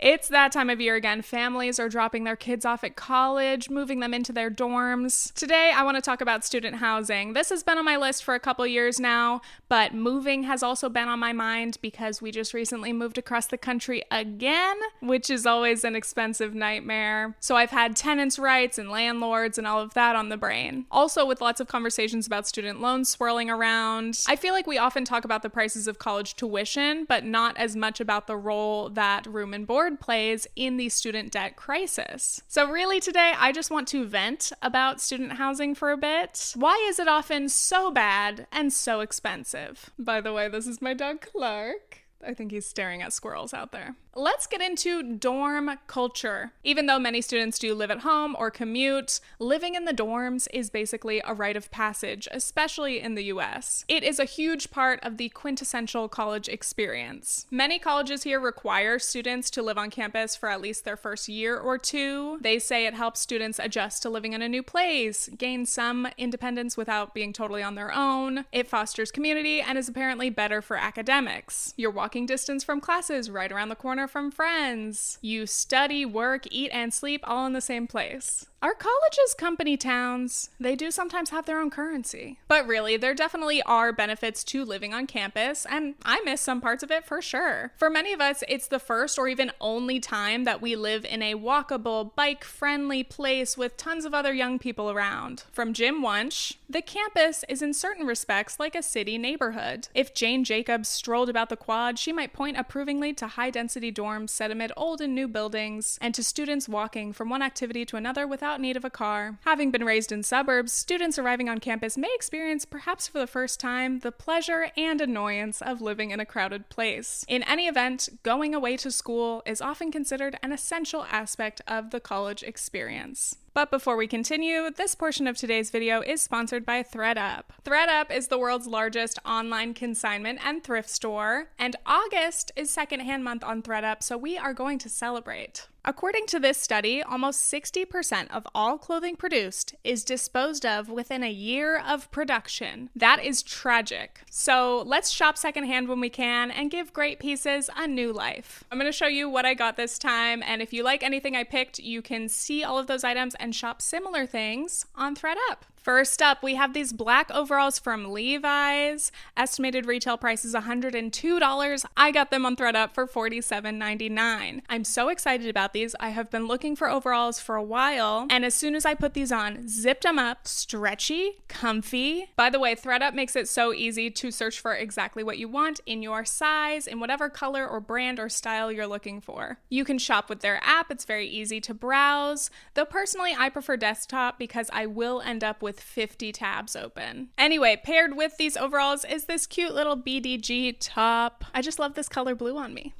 It's that time of year again. Families are dropping their kids off at college, moving them into their dorms. Today, I want to talk about student housing. This has been on my list for a couple years now, but moving has also been on my mind because we just recently moved across the country again, which is always an expensive nightmare. So I've had tenants' rights and landlords and all of that on the brain. Also, with lots of conversations about student loans swirling around, I feel like we often talk about the prices of college tuition, but not as much about the role that room and board plays in the student debt crisis. So, really, today I just want to vent about student housing for a bit. Why is it often so bad and so expensive? By the way, this is my dog Clark. I think he's staring at squirrels out there. Let's get into dorm culture. Even though many students do live at home or commute, living in the dorms is basically a rite of passage, especially in the US. It is a huge part of the quintessential college experience. Many colleges here require students to live on campus for at least their first year or two. They say it helps students adjust to living in a new place, gain some independence without being totally on their own. It fosters community and is apparently better for academics. You're walking distance from classes right around the corner from friends. You study, work, eat, and sleep all in the same place. Our colleges company towns, they do sometimes have their own currency. But really, there definitely are benefits to living on campus, and I miss some parts of it for sure. For many of us, it's the first or even only time that we live in a walkable, bike friendly place with tons of other young people around. From Jim Wunsch, the campus is in certain respects like a city neighborhood. If Jane Jacobs strolled about the quad, she might point approvingly to high density dorms set amid old and new buildings, and to students walking from one activity to another without without need of a car. Having been raised in suburbs, students arriving on campus may experience, perhaps for the first time, the pleasure and annoyance of living in a crowded place. In any event, going away to school is often considered an essential aspect of the college experience. But before we continue, this portion of today's video is sponsored by ThredUp. ThredUp is the world's largest online consignment and thrift store, and August is secondhand month on ThredUp, so we are going to celebrate. According to this study, almost 60% of all clothing produced is disposed of within a year of production. That is tragic. So let's shop secondhand when we can and give great pieces a new life. I'm to show you what I got this time, and if you like anything I picked, you can see all of those items and shop similar things on ThredUp. First up, we have these black overalls from Levi's. Estimated retail price is $102. I got them on ThredUp for $47.99. I'm so excited about these. I have been looking for overalls for a while, and as soon as I put these on, zipped them up, stretchy, comfy. By the way, ThredUp makes it so easy to search for exactly what you want in your size, in whatever color or brand or style you're looking for. You can shop with their app, it's very easy to browse. Though personally, I prefer desktop because I will end up with with 50 tabs open. Anyway, paired with these overalls is this cute little BDG top. I just love this color blue on me.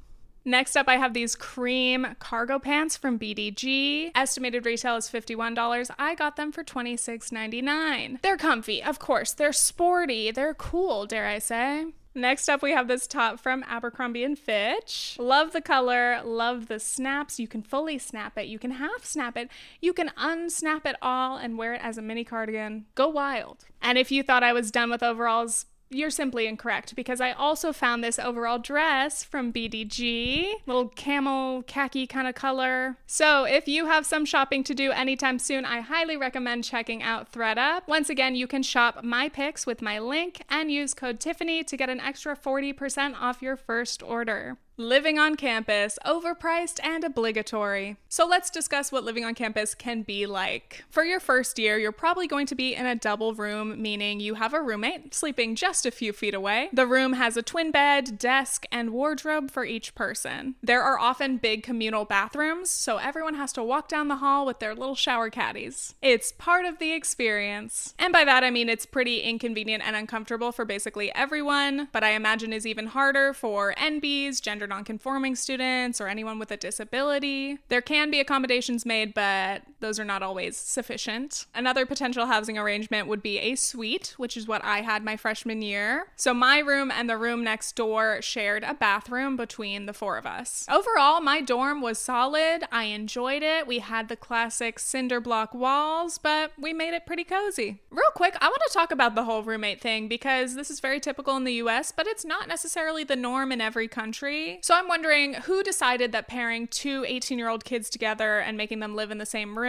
Next up, I have these cream cargo pants from BDG. Estimated retail is $51. I got them for $26.99. They're comfy, of course. They're sporty. They're cool, dare I say. Next up, we have this top from Abercrombie and Fitch. Love the color, love the snaps. You can fully snap it, you can half snap it, you can unsnap it all and wear it as a mini cardigan. Go wild. And if you thought I was done with overalls, you're simply incorrect because I also found this overall dress from BDG, little camel khaki kind of color. So, if you have some shopping to do anytime soon, I highly recommend checking out ThredUp. Once again, you can shop my picks with my link and use code Tiffany to get an extra 40% off your first order. Living on campus, overpriced and obligatory. So let's discuss what living on campus can be like. For your first year, you're probably going to be in a double room, meaning you have a roommate sleeping just a few feet away. The room has a twin bed, desk, and wardrobe for each person. There are often big communal bathrooms, so everyone has to walk down the hall with their little shower caddies. It's part of the experience. And by that I mean it's pretty inconvenient and uncomfortable for basically everyone, but I imagine is even harder for NBs, gender nonconforming students, or anyone with a disability. There can be accommodations made, but those are not always sufficient. Another potential housing arrangement would be a suite, which is what I had my freshman year. So my room and the room next door shared a bathroom between the four of us. Overall, my dorm was solid. I enjoyed it. We had the classic cinder block walls, but we made it pretty cozy. Real quick, I want to talk about the whole roommate thing because this is very typical in the US, but it's not necessarily the norm in every country. So I'm wondering who decided that pairing two 18 year old kids together and making them live in the same room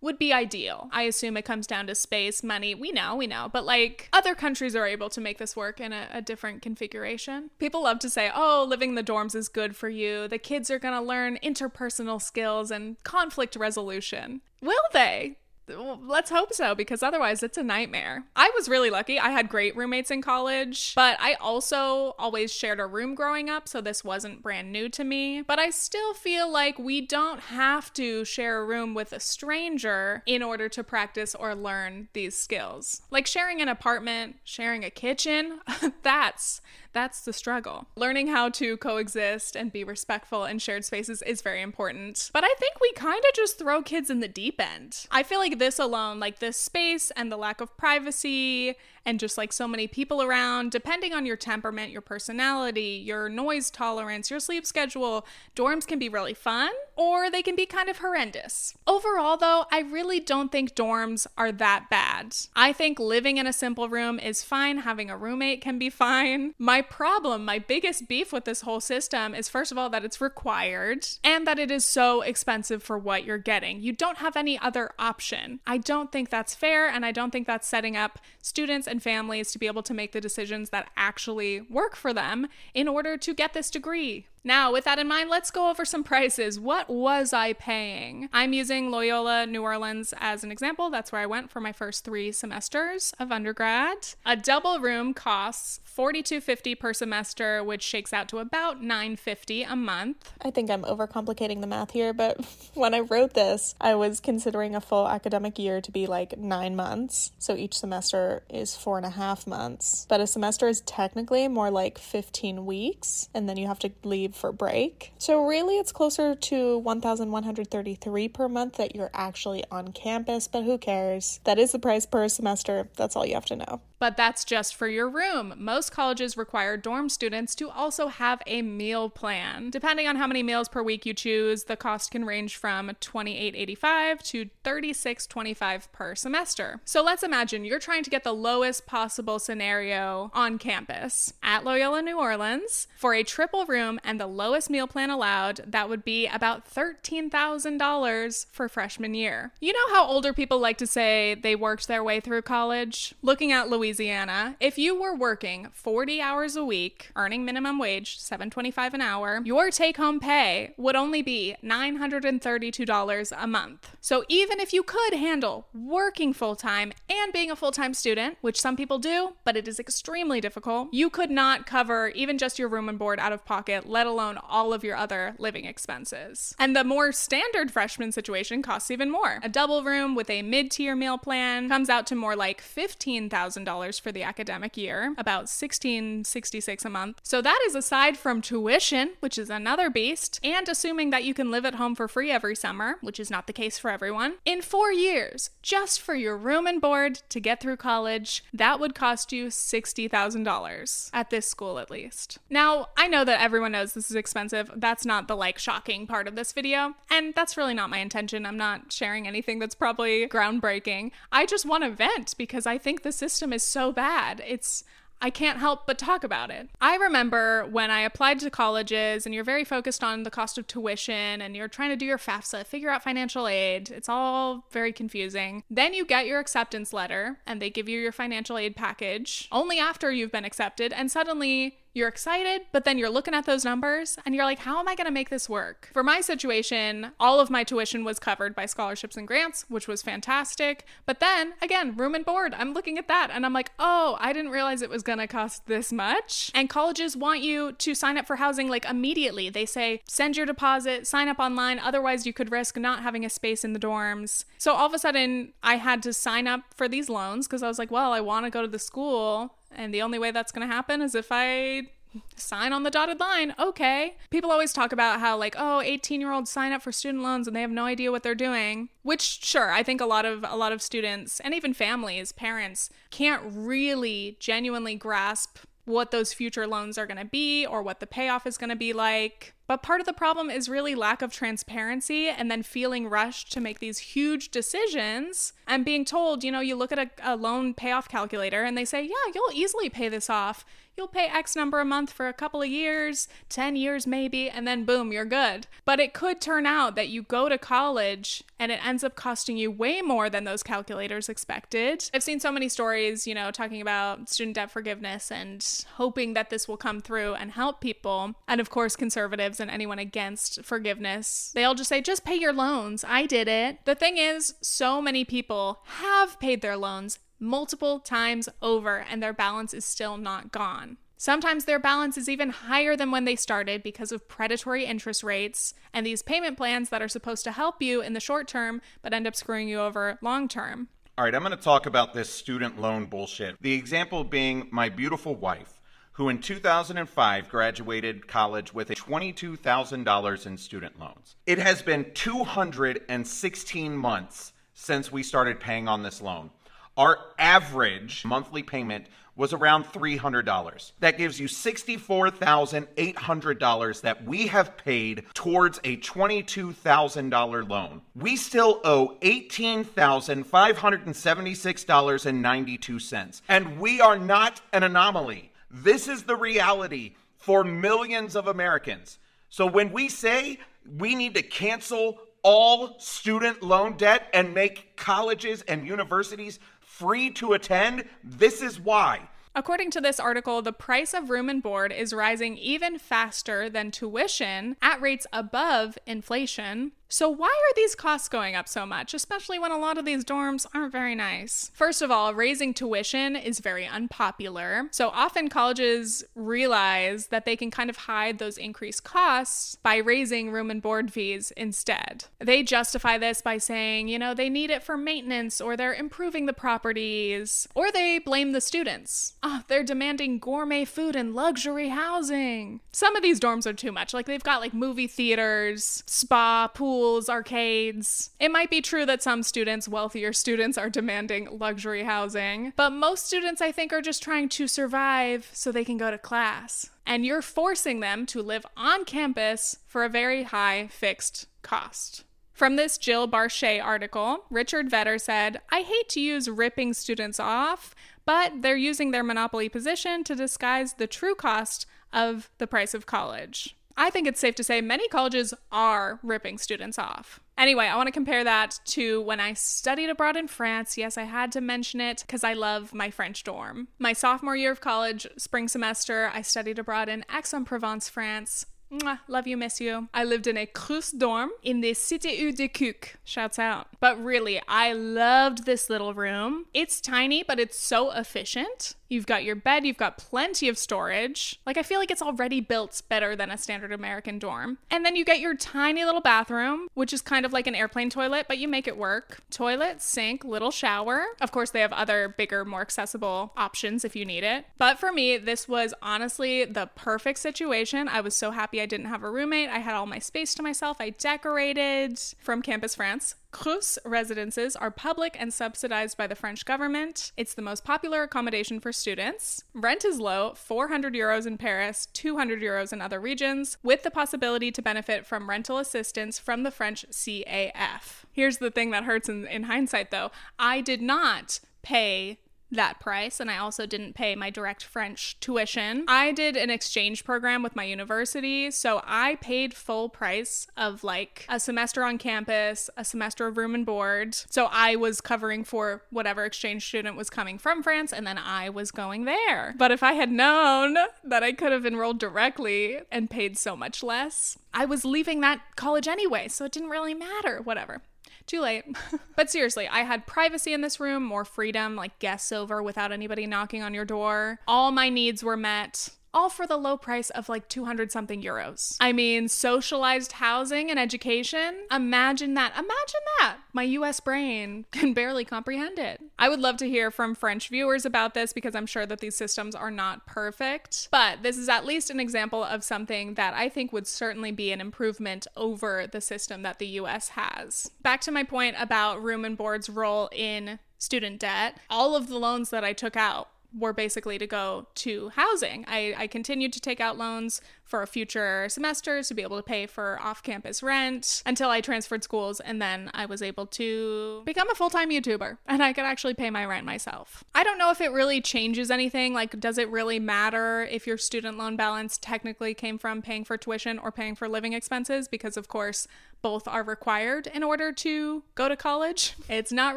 would be ideal. I assume it comes down to space, money. We know, we know. But like other countries are able to make this work in a, a different configuration. People love to say, oh, living in the dorms is good for you. The kids are going to learn interpersonal skills and conflict resolution. Will they? Well, let's hope so because otherwise it's a nightmare. I was really lucky. I had great roommates in college, but I also always shared a room growing up, so this wasn't brand new to me. But I still feel like we don't have to share a room with a stranger in order to practice or learn these skills. Like sharing an apartment, sharing a kitchen, that's that's the struggle. Learning how to coexist and be respectful in shared spaces is very important. But I think we kind of just throw kids in the deep end. I feel like this alone, like this space and the lack of privacy and just like so many people around, depending on your temperament, your personality, your noise tolerance, your sleep schedule, dorms can be really fun or they can be kind of horrendous. Overall, though, I really don't think dorms are that bad. I think living in a simple room is fine, having a roommate can be fine. My problem, my biggest beef with this whole system is first of all that it's required and that it is so expensive for what you're getting. You don't have any other option. I don't think that's fair and I don't think that's setting up students and families to be able to make the decisions that actually work for them in order to get this degree. Now, with that in mind, let's go over some prices. What was I paying? I'm using Loyola New Orleans as an example. That's where I went for my first three semesters of undergrad. A double room costs $42.50 per semester, which shakes out to about $9.50 a month. I think I'm overcomplicating the math here, but when I wrote this, I was considering a full academic year to be like nine months. So each semester is four and a half months. But a semester is technically more like 15 weeks, and then you have to leave for break. So really it's closer to 1133 per month that you're actually on campus, but who cares? That is the price per semester. That's all you have to know. But that's just for your room. Most colleges require dorm students to also have a meal plan. Depending on how many meals per week you choose, the cost can range from $28.85 to $36.25 per semester. So let's imagine you're trying to get the lowest possible scenario on campus at Loyola New Orleans for a triple room and the lowest meal plan allowed, that would be about $13,000 for freshman year. You know how older people like to say they worked their way through college? Looking at Louisiana Louisiana, if you were working 40 hours a week, earning minimum wage, 7.25 an hour, your take-home pay would only be $932 a month. So even if you could handle working full-time and being a full-time student, which some people do, but it is extremely difficult, you could not cover even just your room and board out of pocket, let alone all of your other living expenses. And the more standard freshman situation costs even more. A double room with a mid-tier meal plan comes out to more like $15,000 dollars for the academic year, about 1666 a month. So that is aside from tuition, which is another beast, and assuming that you can live at home for free every summer, which is not the case for everyone. In 4 years, just for your room and board to get through college, that would cost you $60,000 at this school at least. Now, I know that everyone knows this is expensive. That's not the like shocking part of this video, and that's really not my intention. I'm not sharing anything that's probably groundbreaking. I just want to vent because I think the system is so bad. It's I can't help but talk about it. I remember when I applied to colleges and you're very focused on the cost of tuition and you're trying to do your FAFSA, figure out financial aid. It's all very confusing. Then you get your acceptance letter and they give you your financial aid package only after you've been accepted, and suddenly you're excited, but then you're looking at those numbers and you're like, how am I going to make this work? For my situation, all of my tuition was covered by scholarships and grants, which was fantastic. But then again, room and board, I'm looking at that and I'm like, oh, I didn't realize it was going to cost this much. And colleges want you to sign up for housing like immediately. They say, send your deposit, sign up online, otherwise, you could risk not having a space in the dorms. So all of a sudden, I had to sign up for these loans because I was like, well, I want to go to the school and the only way that's going to happen is if I sign on the dotted line. Okay. People always talk about how like, oh, 18-year-olds sign up for student loans and they have no idea what they're doing. Which sure, I think a lot of a lot of students and even families, parents can't really genuinely grasp what those future loans are going to be or what the payoff is going to be like. But part of the problem is really lack of transparency and then feeling rushed to make these huge decisions and being told, you know, you look at a, a loan payoff calculator and they say, yeah, you'll easily pay this off you'll pay X number a month for a couple of years, 10 years maybe, and then boom, you're good. But it could turn out that you go to college and it ends up costing you way more than those calculators expected. I've seen so many stories, you know, talking about student debt forgiveness and hoping that this will come through and help people. And of course, conservatives and anyone against forgiveness, they all just say, just pay your loans. I did it. The thing is, so many people have paid their loans multiple times over and their balance is still not gone. Sometimes their balance is even higher than when they started because of predatory interest rates and these payment plans that are supposed to help you in the short term but end up screwing you over long term. All right, I'm going to talk about this student loan bullshit. The example being my beautiful wife, who in 2005 graduated college with $22,000 in student loans. It has been 216 months since we started paying on this loan. Our average monthly payment was around $300. That gives you $64,800 that we have paid towards a $22,000 loan. We still owe $18,576.92. And we are not an anomaly. This is the reality for millions of Americans. So when we say we need to cancel all student loan debt and make colleges and universities free to attend, this is why. According to this article, the price of room and board is rising even faster than tuition at rates above inflation. So, why are these costs going up so much, especially when a lot of these dorms aren't very nice? First of all, raising tuition is very unpopular. So, often colleges realize that they can kind of hide those increased costs by raising room and board fees instead. They justify this by saying, you know, they need it for maintenance or they're improving the properties, or they blame the students. Oh, they're demanding gourmet food and luxury housing. Some of these dorms are too much. Like, they've got like movie theaters, spa, pool schools, arcades. It might be true that some students, wealthier students, are demanding luxury housing, but most students, I think, are just trying to survive so they can go to class. And you're forcing them to live on campus for a very high fixed cost. From this Jill Barshay article, Richard Vedder said, I hate to use ripping students off, but they're using their monopoly position to disguise the true cost of the price of college. I think it's safe to say many colleges are ripping students off. Anyway, I want to compare that to when I studied abroad in France. Yes, I had to mention it because I love my French dorm. My sophomore year of college, spring semester, I studied abroad in Aix-en-Provence, France. Mwah, love you, miss you. I lived in a Crous dorm in the Cité U de Cuques. Shouts out. But really, I loved this little room. It's tiny, but it's so efficient. You've got your bed, you've got plenty of storage. Like, I feel like it's already built better than a standard American dorm. And then you get your tiny little bathroom, which is kind of like an airplane toilet, but you make it work. Toilet, sink, little shower. Of course, they have other bigger, more accessible options if you need it. But for me, this was honestly the perfect situation. I was so happy I didn't have a roommate. I had all my space to myself. I decorated from Campus France. Crous residences are public and subsidized by the French government. It's the most popular accommodation for students. Rent is low 400 euros in Paris, 200 euros in other regions, with the possibility to benefit from rental assistance from the French CAF. Here's the thing that hurts in, in hindsight though I did not pay that price and I also didn't pay my direct French tuition. I did an exchange program with my university, so I paid full price of like a semester on campus, a semester of room and board. So I was covering for whatever exchange student was coming from France and then I was going there. But if I had known that I could have enrolled directly and paid so much less, I was leaving that college anyway, so it didn't really matter. Whatever. Too late. but seriously, I had privacy in this room, more freedom, like guests over without anybody knocking on your door. All my needs were met all for the low price of like 200 something euros. I mean, socialized housing and education. Imagine that. Imagine that. My US brain can barely comprehend it. I would love to hear from French viewers about this because I'm sure that these systems are not perfect. But this is at least an example of something that I think would certainly be an improvement over the system that the US has. Back to my point about room and board's role in student debt, all of the loans that I took out were basically to go to housing. I, I continued to take out loans for future semesters to be able to pay for off campus rent until I transferred schools. And then I was able to become a full time YouTuber and I could actually pay my rent myself. I don't know if it really changes anything. Like, does it really matter if your student loan balance technically came from paying for tuition or paying for living expenses? Because, of course, both are required in order to go to college. It's not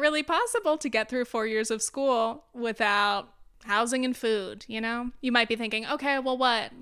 really possible to get through four years of school without housing and food, you know? You might be thinking, okay, well, what?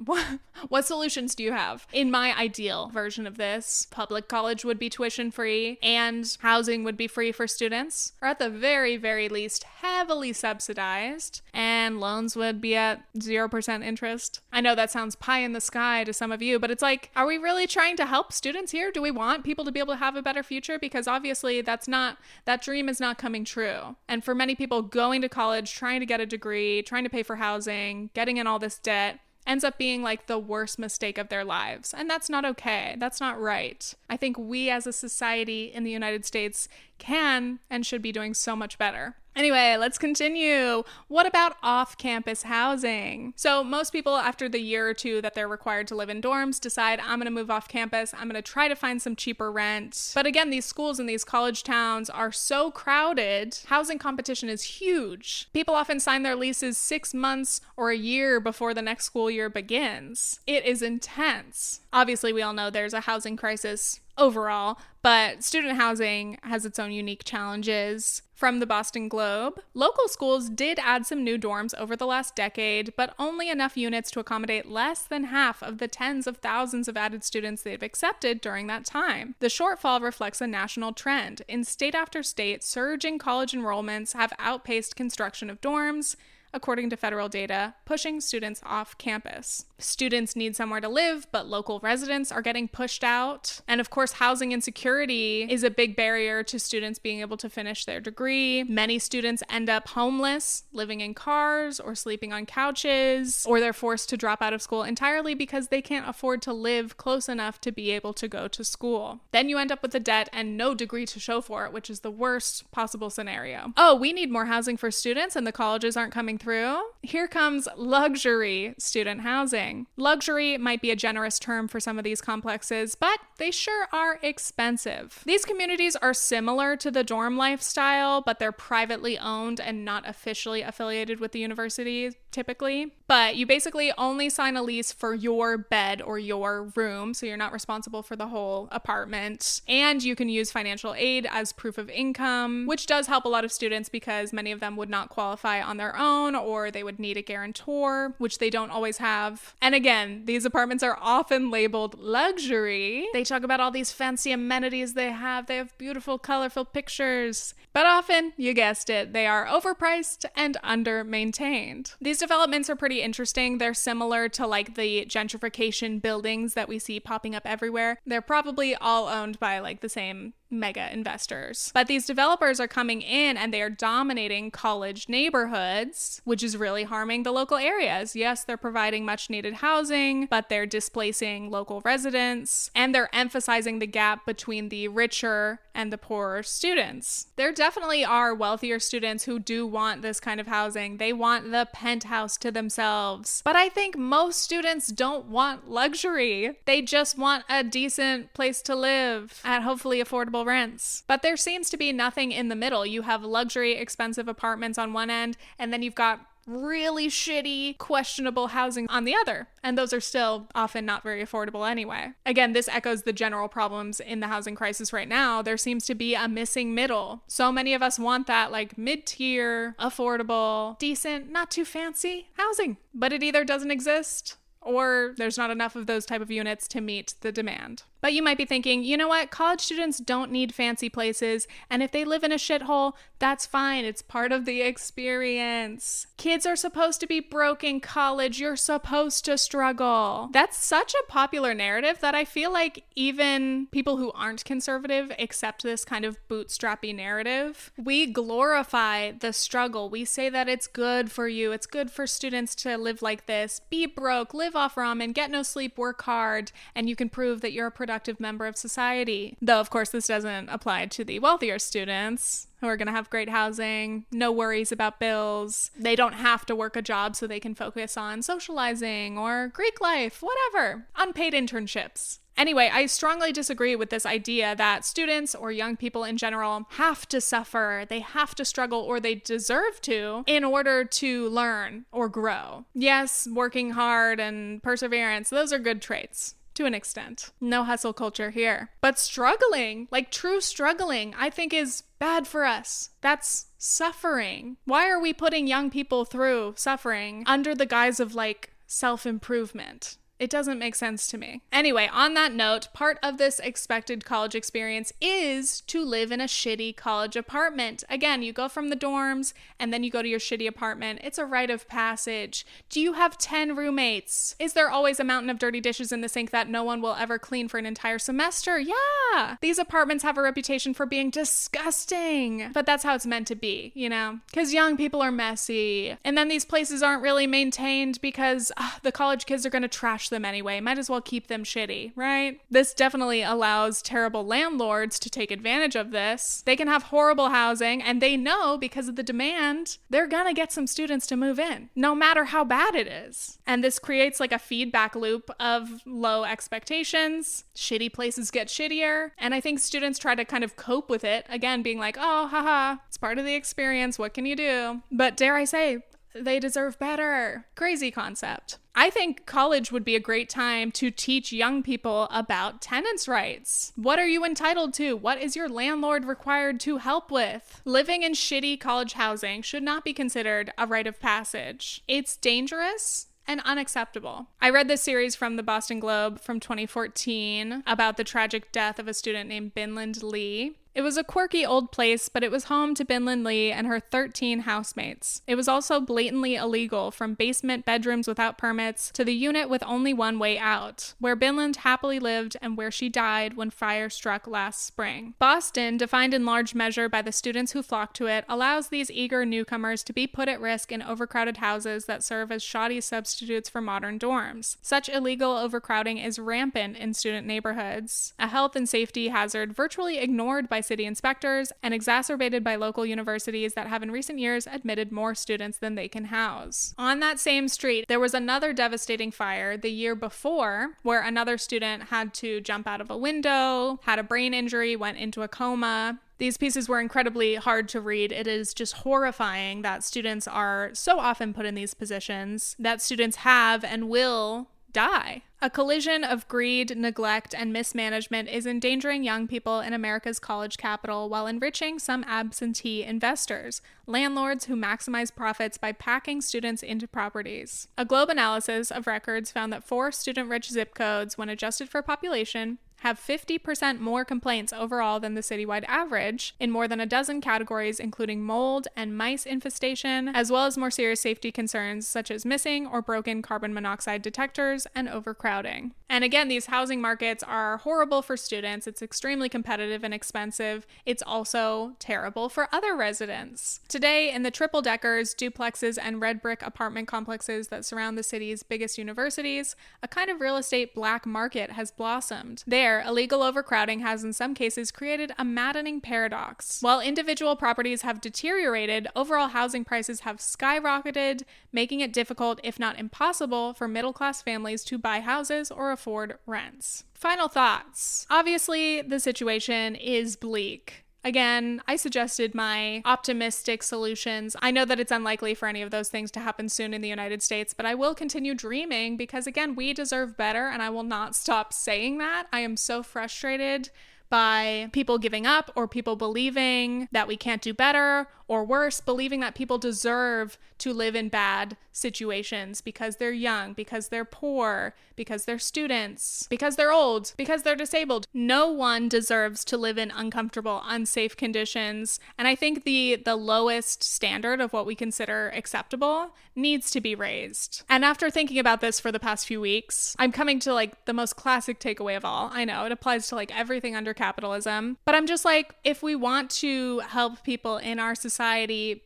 what solutions do you have? In my ideal version of this, public college would be tuition free and housing would be free for students, or at the very, very least, heavily subsidized, and loans would be at 0% interest. I know that sounds pie in the sky to some of you, but it's like, are we really trying to help students here? Do we want people to be able to have a better future? Because obviously, that's not, that dream is not coming true. And for many people, going to college, trying to get a degree, trying to pay for housing, getting in all this debt ends up being like the worst mistake of their lives. And that's not okay. That's not right. I think we as a society in the United States can and should be doing so much better. Anyway, let's continue. What about off campus housing? So, most people, after the year or two that they're required to live in dorms, decide I'm going to move off campus. I'm going to try to find some cheaper rent. But again, these schools in these college towns are so crowded, housing competition is huge. People often sign their leases six months or a year before the next school year begins. It is intense. Obviously, we all know there's a housing crisis overall, but student housing has its own unique challenges. From the Boston Globe, local schools did add some new dorms over the last decade, but only enough units to accommodate less than half of the tens of thousands of added students they've accepted during that time. The shortfall reflects a national trend. In state after state, surging college enrollments have outpaced construction of dorms according to federal data, pushing students off campus. Students need somewhere to live, but local residents are getting pushed out. And of course, housing insecurity is a big barrier to students being able to finish their degree. Many students end up homeless, living in cars or sleeping on couches, or they're forced to drop out of school entirely because they can't afford to live close enough to be able to go to school. Then you end up with a debt and no degree to show for it, which is the worst possible scenario. Oh, we need more housing for students and the colleges aren't coming through, here comes luxury student housing. Luxury might be a generous term for some of these complexes, but they sure are expensive. These communities are similar to the dorm lifestyle, but they're privately owned and not officially affiliated with the university typically. But you basically only sign a lease for your bed or your room, so you're not responsible for the whole apartment. And you can use financial aid as proof of income, which does help a lot of students because many of them would not qualify on their own or they would need a guarantor, which they don't always have. And again, these apartments are often labeled luxury. They talk about all these fancy amenities they have, they have beautiful, colorful pictures. But often, you guessed it, they are overpriced and under maintained. These developments are pretty interesting. They're similar to like the gentrification buildings that we see popping up everywhere. They're probably all owned by like the same mega investors. But these developers are coming in and they are dominating college neighborhoods, which is really harming the local areas. Yes, they're providing much needed housing, but they're displacing local residents and they're emphasizing the gap between the richer and the poorer students. There definitely are wealthier students who do want this kind of housing. They want the penthouse to themselves. But I think most students don't want luxury. They just want a decent place to live at hopefully affordable affordable rents. But there seems to be nothing in the middle. You have luxury, expensive apartments on one end, and then you've got really shitty, questionable housing on the other. And those are still often not very affordable anyway. Again, this echoes the general problems in the housing crisis right now. There seems to be a missing middle. So many of us want that like mid tier, affordable, decent, not too fancy housing, but it either doesn't exist or there's not enough of those type of units to meet the demand. But you might be thinking, you know what? College students don't need fancy places. And if they live in a shithole, that's fine. It's part of the experience. Kids are supposed to be broke in college. You're supposed to struggle. That's such a popular narrative that I feel like even people who aren't conservative accept this kind of bootstrappy narrative. We glorify the struggle. We say that it's good for you. It's good for students to live like this. Be broke, live off ramen, get no sleep, work hard, and you can prove that you're a productive member of society. Though, of course, this doesn't apply to the wealthier students who are going to have great housing, no worries about bills. They don't have to work a job so they can focus on socializing or Greek life, whatever. Unpaid internships. Anyway, I strongly disagree with this idea that students or young people in general have to suffer, they have to struggle, or they deserve to in order to learn or grow. Yes, working hard and perseverance, those are good traits to an extent. No hustle culture here. But struggling, like true struggling, I think is bad for us. That's suffering. Why are we putting young people through suffering under the guise of like self improvement? It doesn't make sense to me. Anyway, on that note, part of this expected college experience is to live in a shitty college apartment. Again, you go from the dorms and then you go to your shitty apartment. It's a rite of passage. Do you have 10 roommates? Is there always a mountain of dirty dishes in the sink that no one will ever clean for an entire semester? Yeah. These apartments have a reputation for being disgusting, but that's how it's meant to be, you know? Because young people are messy. And then these places aren't really maintained because uh, the college kids are going to trash them anyway. Might as well keep them shitty, right? This definitely allows terrible landlords to take advantage of this. They can have horrible housing and they know because of the demand, they're gonna get some students to move in, no matter how bad it is. And this creates like a feedback loop of low expectations. Shitty places get shittier. And I think students try to kind of cope with it, again, being like, oh, haha, it's part of the experience. What can you do? But dare I say, they deserve better. Crazy concept. I think college would be a great time to teach young people about tenants' rights. What are you entitled to? What is your landlord required to help with? Living in shitty college housing should not be considered a rite of passage. It's dangerous and unacceptable. I read this series from the Boston Globe from 2014 about the tragic death of a student named Binland Lee. It was a quirky old place, but it was home to Binland Lee and her 13 housemates. It was also blatantly illegal, from basement bedrooms without permits to the unit with only one way out, where Binland happily lived and where she died when fire struck last spring. Boston, defined in large measure by the students who flock to it, allows these eager newcomers to be put at risk in overcrowded houses that serve as shoddy substitutes for modern dorms. Such illegal overcrowding is rampant in student neighborhoods, a health and safety hazard virtually ignored by city inspectors and exacerbated by local universities that have in recent years admitted more students than they can house. On that same street, there was another devastating fire the year before where another student had to jump out of a window, had a brain injury, went into a coma. These pieces were incredibly hard to read. It is just horrifying that students are so often put in these positions, that students have and will die. A collision of greed, neglect, and mismanagement is endangering young people in America's college capital while enriching some absentee investors, landlords who maximize profits by packing students into properties. A Globe analysis of records found that four student rich zip codes, when adjusted for population, have 50% more complaints overall than the citywide average in more than a dozen categories, including mold and mice infestation, as well as more serious safety concerns such as missing or broken carbon monoxide detectors and overcrowding. And again, these housing markets are horrible for students. It's extremely competitive and expensive. It's also terrible for other residents. Today, in the triple deckers, duplexes, and red brick apartment complexes that surround the city's biggest universities, a kind of real estate black market has blossomed. There, illegal overcrowding has in some cases created a maddening paradox. While individual properties have deteriorated, overall housing prices have skyrocketed, making it difficult, if not impossible, for middle class families to buy houses or afford rents. Final thoughts. Obviously, the situation is bleak. Again, I suggested my optimistic solutions. I know that it's unlikely for any of those things to happen soon in the United States, but I will continue dreaming because, again, we deserve better, and I will not stop saying that. I am so frustrated by people giving up or people believing that we can't do better or worse, believing that people deserve to live in bad situations because they're young, because they're poor, because they're students, because they're old, because they're disabled. No one deserves to live in uncomfortable, unsafe conditions. And I think the the lowest standard of what we consider acceptable needs to be raised. And after thinking about this for the past few weeks, I'm coming to like the most classic takeaway of all. I know it applies to like everything under capitalism, but I'm just like if we want to help people in our society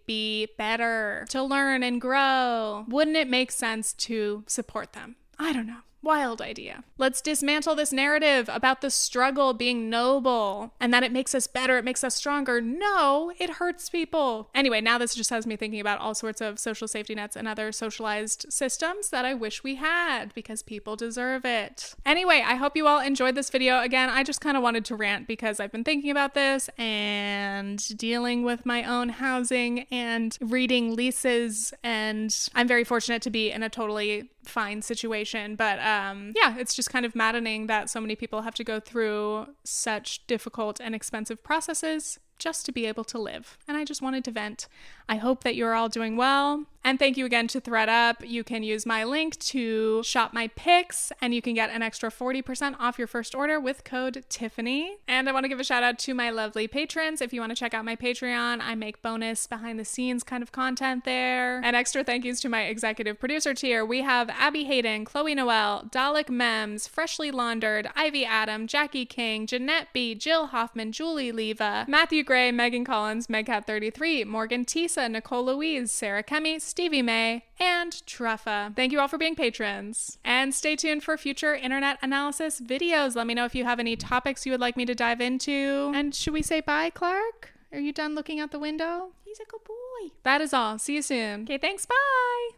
be better, to learn and grow, wouldn't it make sense to support them? I don't know. Wild idea. Let's dismantle this narrative about the struggle being noble and that it makes us better, it makes us stronger. No, it hurts people. Anyway, now this just has me thinking about all sorts of social safety nets and other socialized systems that I wish we had because people deserve it. Anyway, I hope you all enjoyed this video. Again, I just kind of wanted to rant because I've been thinking about this and dealing with my own housing and reading leases. And I'm very fortunate to be in a totally fine situation. But um, yeah, it's just kind of maddening that so many people have to go through such difficult and expensive processes just to be able to live. And I just wanted to vent. I hope that you're all doing well. And thank you again to ThredUp. You can use my link to shop my picks, and you can get an extra 40% off your first order with code Tiffany. And I want to give a shout out to my lovely patrons. If you want to check out my Patreon, I make bonus behind the scenes kind of content there. And extra thank yous to my executive producer tier. We have Abby Hayden, Chloe Noel, Dalek Mems, Freshly Laundered, Ivy Adam, Jackie King, Jeanette B, Jill Hoffman, Julie Leva, Matthew Gray, Megan Collins, Megcat33, Morgan Tisa, Nicole Louise, Sarah Kemi, Stevie May, and Truffa. Thank you all for being patrons. And stay tuned for future internet analysis videos. Let me know if you have any topics you would like me to dive into. And should we say bye, Clark? Are you done looking out the window? He's a good boy. That is all. See you soon. Okay, thanks. Bye.